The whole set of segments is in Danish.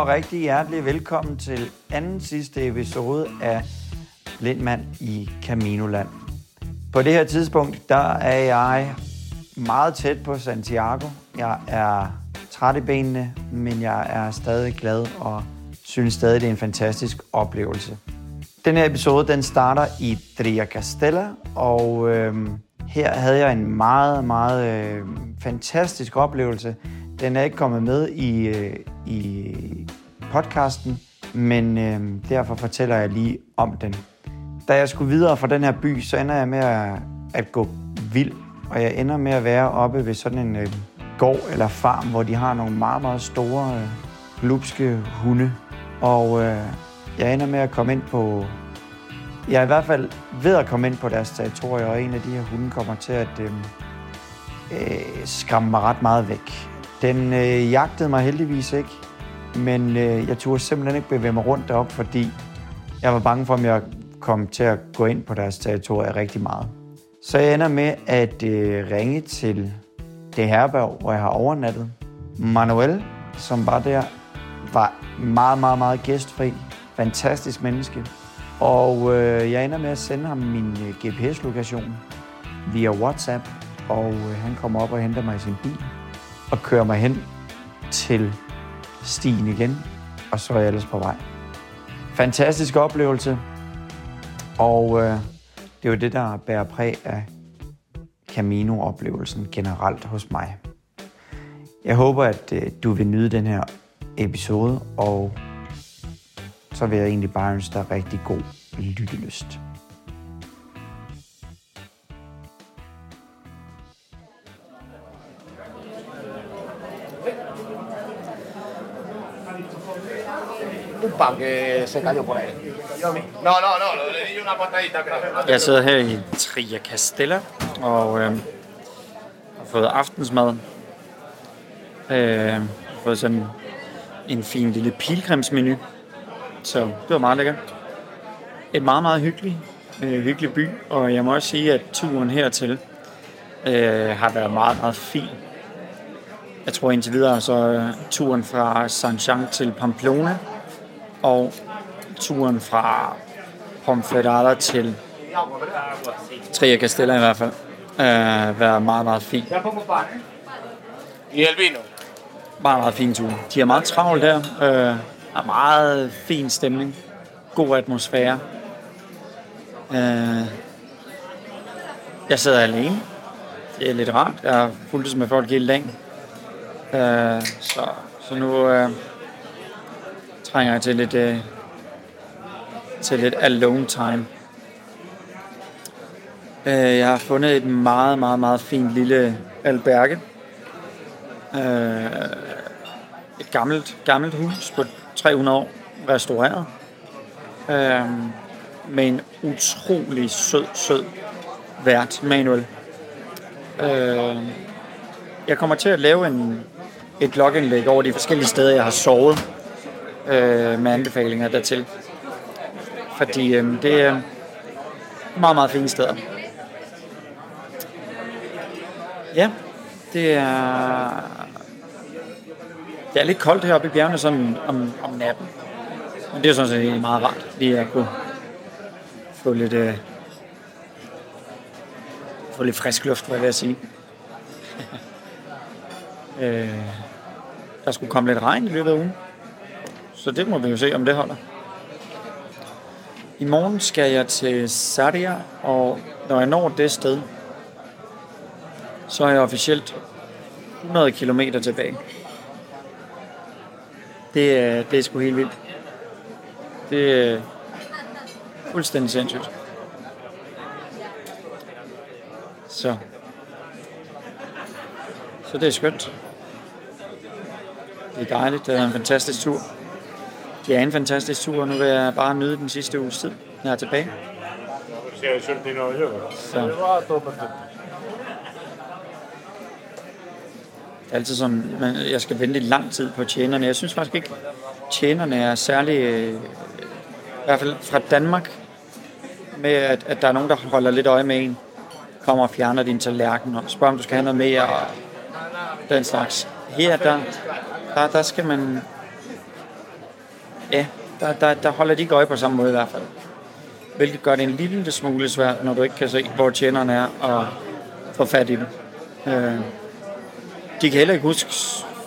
og rigtig hjertelig velkommen til anden sidste episode af Lindmand i Caminoland. På det her tidspunkt, der er jeg meget tæt på Santiago. Jeg er træt i benene, men jeg er stadig glad og synes stadig, det er en fantastisk oplevelse. Den her episode, den starter i Tria Castella, og øh, her havde jeg en meget, meget øh, fantastisk oplevelse. Den er ikke kommet med i, øh, i podcasten, men øh, derfor fortæller jeg lige om den. Da jeg skulle videre fra den her by, så ender jeg med at, at gå vild, og jeg ender med at være oppe ved sådan en øh, gård eller farm, hvor de har nogle meget, meget store øh, lupske hunde. Og øh, jeg ender med at komme ind på... Jeg er i hvert fald ved at komme ind på deres territorie, og en af de her hunde kommer til at øh, øh, skræmme mig ret meget væk. Den øh, jagtede mig heldigvis ikke, men øh, jeg turde simpelthen ikke bevæge mig rundt derop, fordi jeg var bange for, om jeg kom til at gå ind på deres territorie rigtig meget. Så jeg ender med at øh, ringe til det herberg, hvor jeg har overnattet. Manuel, som var der, var meget, meget, meget gæstfri. Fantastisk menneske. Og øh, jeg ender med at sende ham min øh, GPS-lokation via WhatsApp, og øh, han kommer op og henter mig i sin bil og kører mig hen til stien igen, og så er jeg ellers på vej. Fantastisk oplevelse, og øh, det er jo det, der bærer præg af Camino-oplevelsen generelt hos mig. Jeg håber, at øh, du vil nyde den her episode, og så vil jeg egentlig bare ønske dig rigtig god lyttelyst. Pan que se cayó por ahí. No, no, no, le di una patadita, creo. Jeg sidder her i Tria Castella og øh, har fået aftensmad. Øh, har fået sådan en fin lille pilgrimsmenu. Så det var meget lækkert. Et meget, meget hyggelig, øh, hyggelig by, og jeg må også sige, at turen hertil øh, har været meget, meget fin. Jeg tror indtil videre, så øh, turen fra Saint-Jean til Pamplona og turen fra Pomfredada til Tria Castella i hvert fald øh, været meget, meget fin. Y el vino. Meget, meget fin tur. De er meget travlt her. Øh, er meget fin stemning. God atmosfære. Øh, jeg sidder alene. Det er lidt rart. Jeg har fulgt med folk hele dagen. Øh, så, så nu øh, trænger jeg til lidt, øh, til lidt alone time. Øh, jeg har fundet et meget, meget, meget fint lille alberge. Øh, et gammelt, gammelt hus på 300 år, restaureret. Øh, med en utrolig sød, sød vært, Manuel. Øh, jeg kommer til at lave en, et blogindlæg over de forskellige steder, jeg har sovet øh, med anbefalinger dertil. Fordi øh, det er meget, meget fine steder. Ja, det er... Det er lidt koldt heroppe i bjergene sådan om, om natten. Men det er sådan set meget rart, lige at kunne få lidt, øh, få lidt frisk luft, hvad jeg vil sige. øh, der skulle komme lidt regn i løbet af ugen. Så det må vi jo se, om det holder. I morgen skal jeg til Sardia, og når jeg når det sted, så er jeg officielt 100 km tilbage. Det er, det er sgu helt vildt. Det er fuldstændig sindssygt. Så. Så det er skønt. Det er dejligt. Det er en fantastisk tur. Det er en fantastisk tur, og nu vil jeg bare nyde den sidste uges tid, jeg er tilbage. Så. Det er altid sådan, man, jeg skal vente lang tid på tjenerne. Jeg synes faktisk ikke, tjenerne er særlig, øh, i hvert fald fra Danmark, med at, at der er nogen, der holder lidt øje med en, kommer og fjerner din tallerken og spørger, om du skal have noget mere og den slags. Her, der, der, der skal man ja, der, der, der holder de ikke øje på samme måde i hvert fald. Hvilket gør det en lille smule svært, når du ikke kan se, hvor tjeneren er, og få fat i dem. Øh, de kan heller ikke huske,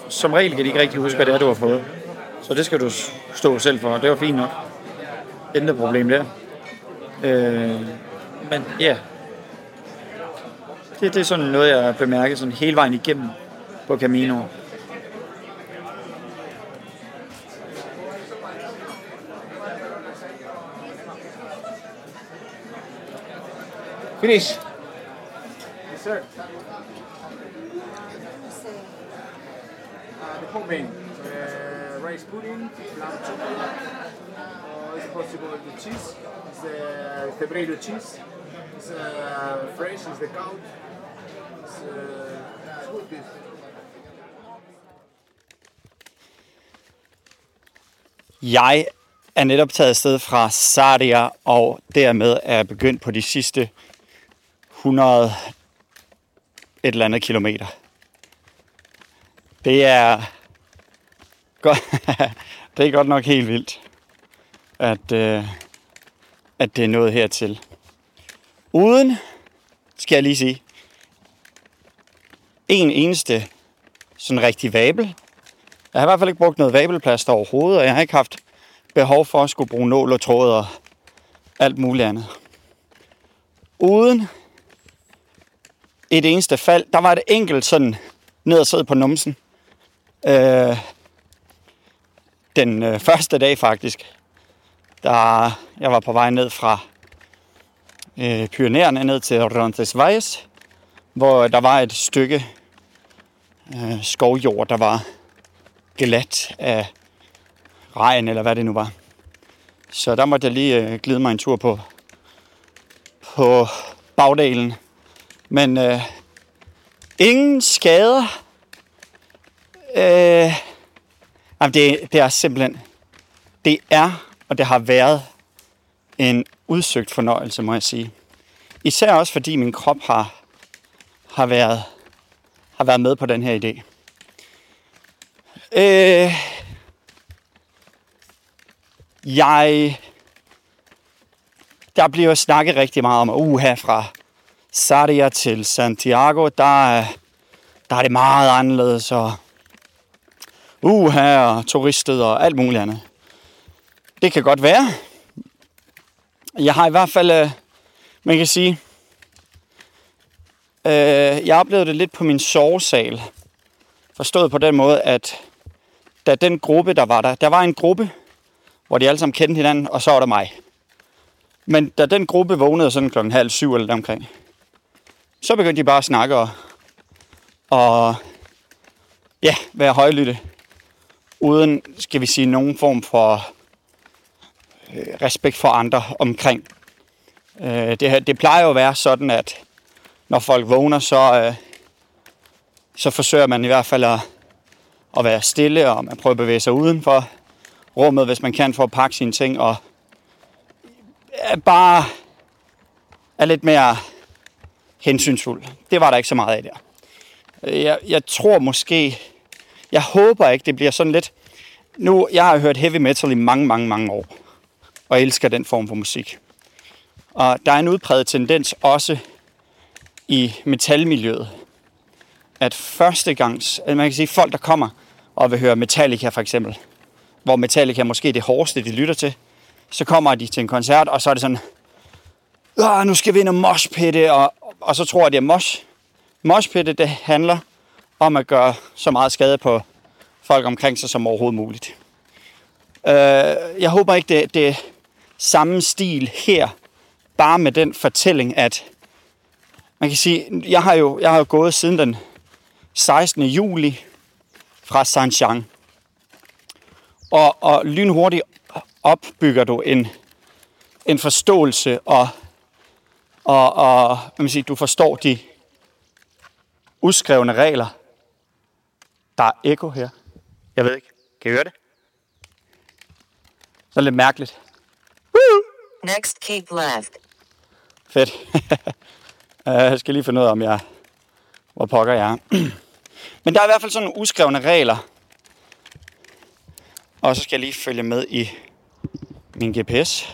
som regel kan de ikke rigtig huske, hvad det er, du har fået. Så det skal du stå selv for, det var fint nok. Intet problem der. Øh, men ja, det, det er sådan noget, jeg har bemærket sådan hele vejen igennem på Camino. Finish. Sir. Uh, the whole main. Uh, rice pudding, lamb chocolate. Uh, it's possible the cheese. It's the Febreiro cheese. It's uh, fresh. It's the cow. It's, uh, it's good. This. Jeg er netop taget afsted fra Sardia, og dermed er jeg begyndt på de sidste 100 et eller andet kilometer. Det er godt, det er godt nok helt vildt, at, øh, at det er nået hertil. Uden, skal jeg lige sige, en eneste sådan rigtig vabel. Jeg har i hvert fald ikke brugt noget vabelplaster overhovedet, og jeg har ikke haft behov for at skulle bruge nål og tråd og alt muligt andet. Uden et eneste fald. Der var et enkelt sådan ned og sidde på numsen. Øh, den øh, første dag faktisk. Der jeg var på vej ned fra øh, Pyreneerne ned til Roncesvalles, hvor der var et stykke øh, skovjord, der var glat af regn, eller hvad det nu var. Så der måtte jeg lige øh, glide mig en tur på, på bagdelen. Men øh, ingen skader. Øh, jamen det, det er simpelthen, det er, og det har været en udsøgt fornøjelse, må jeg sige. Især også fordi min krop har, har, været, har været med på den her idé. Øh, jeg... Der bliver snakket rigtig meget om, uh, herfra, Sardia til Santiago, der, øh, der er det meget anderledes, og uh, her og turistet og alt muligt andet. Det kan godt være. Jeg har i hvert fald, øh, man kan sige, øh, jeg oplevede det lidt på min sovesal. Forstået på den måde, at da den gruppe, der var der, der var en gruppe, hvor de alle sammen kendte hinanden, og så var der mig. Men da den gruppe vågnede sådan klokken halv syv eller deromkring, så begyndte de bare at snakke og, og ja, være højlytte. Uden, skal vi sige, nogen form for øh, respekt for andre omkring. Øh, det, her- det plejer jo at være sådan, at når folk vågner, så, øh, så forsøger man i hvert fald at, at være stille, og man prøver at bevæge sig uden for rummet, hvis man kan, for at pakke sine ting, og øh, bare er lidt mere hensynsfuld. Det var der ikke så meget af der. Jeg, jeg tror måske, jeg håber ikke, det bliver sådan lidt... Nu, jeg har hørt heavy metal i mange, mange, mange år, og elsker den form for musik. Og der er en udpræget tendens også i metalmiljøet, at første gangs, man kan sige, folk der kommer og vil høre Metallica for eksempel, hvor Metallica er måske det hårdeste, de lytter til, så kommer de til en koncert, og så er det sådan, nu skal vi ind og moshpitte, og, og så tror jeg, det er mosh. Moshpitte, det handler om at gøre så meget skade på folk omkring sig som overhovedet muligt. Øh, jeg håber ikke, det, det er samme stil her, bare med den fortælling, at man kan sige, jeg har jo, jeg har jo gået siden den 16. juli fra Saint-Jean. Og, og lynhurtigt opbygger du en, en forståelse, og, og, og man siger, du forstår de udskrevne regler. Der er ekko her. Jeg ved ikke. Kan I høre det? Så er det lidt mærkeligt. Next keep left. Fedt. Øh, jeg skal lige finde ud af, om jeg... Hvor pokker jeg er. Men der er i hvert fald sådan nogle uskrevne regler. Og så skal jeg lige følge med i min GPS.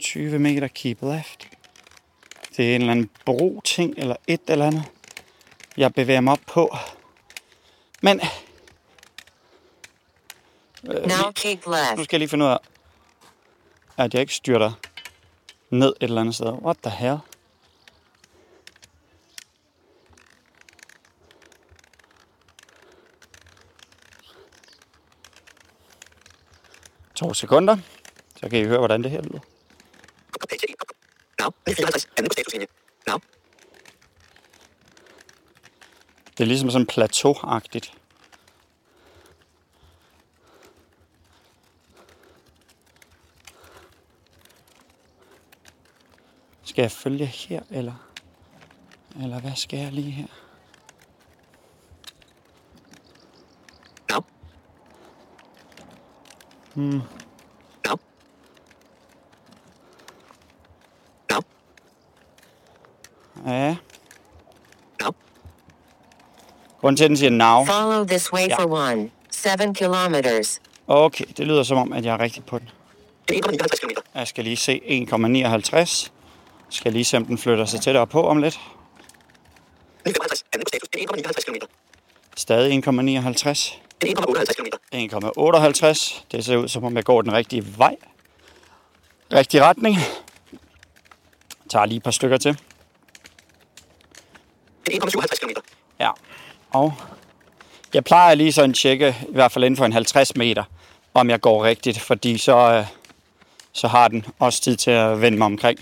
20 meter keep left. Det er en eller anden bro-ting, eller et eller andet, jeg bevæger mig op på. Men Now keep nu left. skal jeg lige finde ud af, at jeg ikke styrter ned et eller andet sted. What the hell? To sekunder. Så kan I høre, hvordan det her lyder. Det er ligesom sådan plateauagtigt. Skal jeg følge her, eller? Eller hvad skal jeg lige her? Hmm. Ja. Grunden til, at den siger now. Follow this way Yeah. for one. Seven kilometers. Okay, det lyder som om, at jeg er rigtig på den. Jeg skal lige se 1,59. Skal lige se, om den flytter sig tættere på om lidt. Stadig 1,59. 1,58. Det ser ud som om, jeg går den rigtige vej. Rigtig retning. Tager lige et par stykker til. Ja, og jeg plejer lige sådan at tjekke, i hvert fald inden for en 50 meter, om jeg går rigtigt, fordi så, øh, så har den også tid til at vende mig omkring.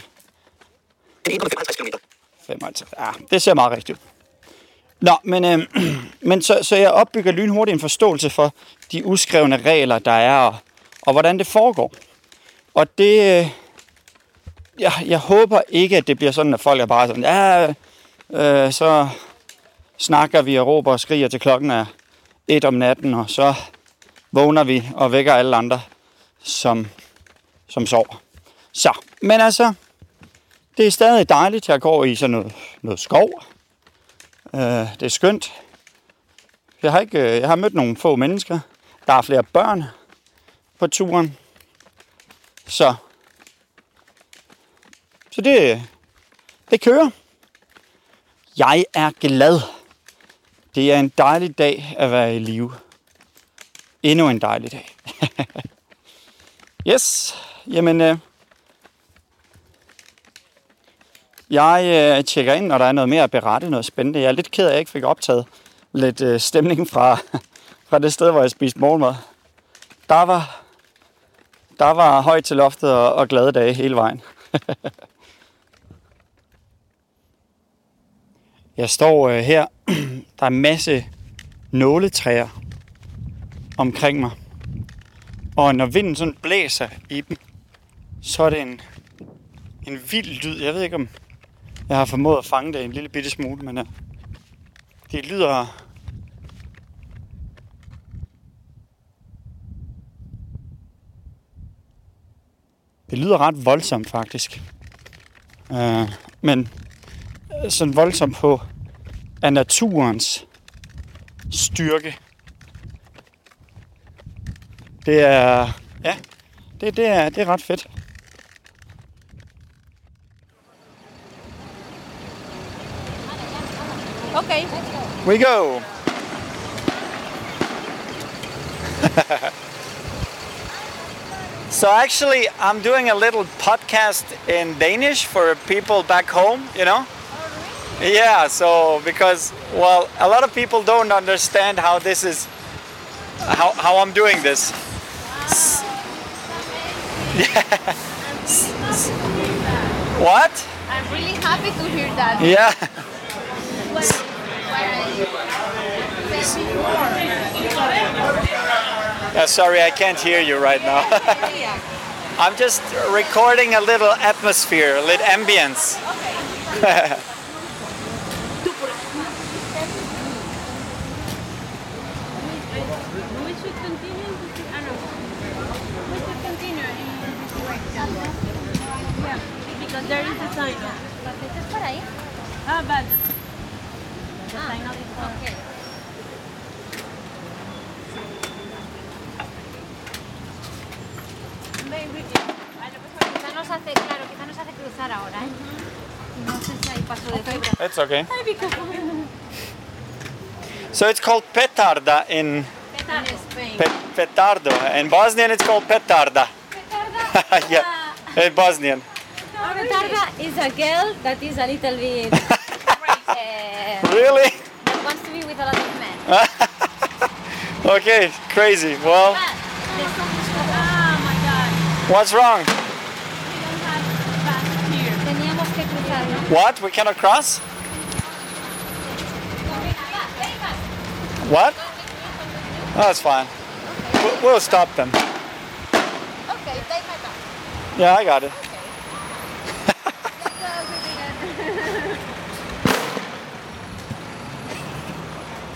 55. Ja, det ser meget rigtigt ud. Nå, men, øh, men så, så jeg opbygger lynhurtigt en forståelse for de uskrevne regler, der er, og, og hvordan det foregår. Og det... Øh, jeg, jeg håber ikke, at det bliver sådan, at folk er bare sådan, ja, øh, så snakker vi og råber og skriger til klokken er et om natten, og så vågner vi og vækker alle andre, som, som sover. Så, men altså, det er stadig dejligt. Jeg går i sådan noget, noget skov. Øh, det er skønt. Jeg har, ikke, øh, jeg har mødt nogle få mennesker. Der er flere børn på turen. Så, så det, det kører. Jeg er glad. Det er en dejlig dag at være i live. Endnu en dejlig dag. yes, jamen... Øh, jeg øh, tjekker ind, når der er noget mere at berette, noget spændende. Jeg er lidt ked af, at jeg ikke fik optaget lidt øh, stemning fra, fra det sted, hvor jeg spiste morgenmad. Der var, der var højt til loftet og, og glade dage hele vejen. Jeg står øh, her. Der er en masse nåletræer omkring mig. Og når vinden sådan blæser i dem, så er det en, en vild lyd. Jeg ved ikke, om jeg har formået at fange det en lille bitte smule, men øh, det lyder... Det lyder ret voldsomt, faktisk. Uh, men øh, sådan voldsomt på af naturens styrke. Det er, ja, det, det, er, det er ret fedt. Okay. We go. so actually, I'm doing a little podcast in Danish for people back home, you know? Oh, yeah, so because well, a lot of people don't understand how this is how, how I'm doing this. Yeah. What? I'm really happy to hear that. Yeah. Yeah, sorry, I can't hear you right now. I'm just recording a little atmosphere, a little ambience. Because there is a sign. Ah, but bad. está inaudito. Okay. Quizá nos hace, claro, quizá nos hace cruzar ahora, ¿eh? No sé si hay paso de cebra. It's okay. So it's called petarda in En Spain. pe- petardo. In Bosnian, it's called petarda. Petarda. yeah, in Bosnian. Petarda is a girl that is a little bit Really? that wants to be with a lot of men. Okay, crazy. Well, Oh my god. what's wrong? We don't have fast here. Teníamos que cruzar, ¿no? What? We cannot cross? What? Oh, that's fine. We'll, we'll stop them. Okay, take my back. Yeah, I got it.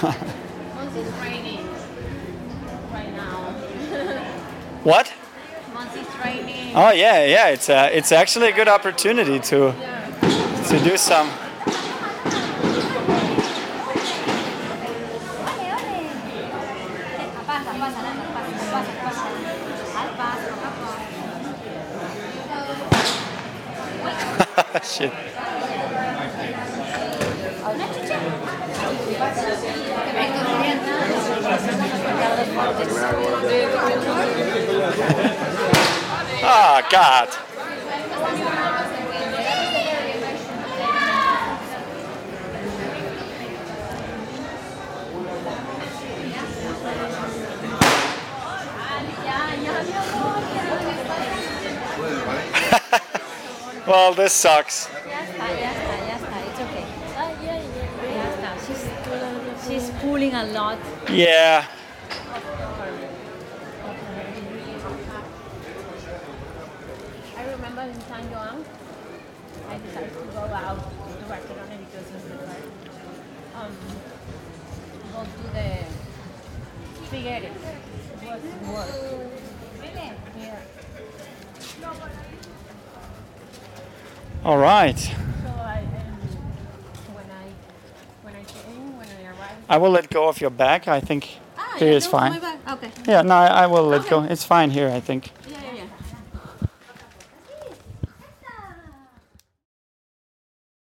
Monse, it's raining. Right now. What? Monse, it's raining. Oh yeah, yeah. It's uh, it's actually a good opportunity to to do some. Ah, oh, God. well, this sucks. She's pulling a lot. Yeah. Remember in I decided to go out to Barcelona because of the car. Um, go to the Figueres. It was. Yeah. All right. So I, um, when I, when I came, when I arrived, I will let go of your back. I think ah, here yeah, is fine. Okay. Yeah, no, I, I will let go. It's fine here, I think.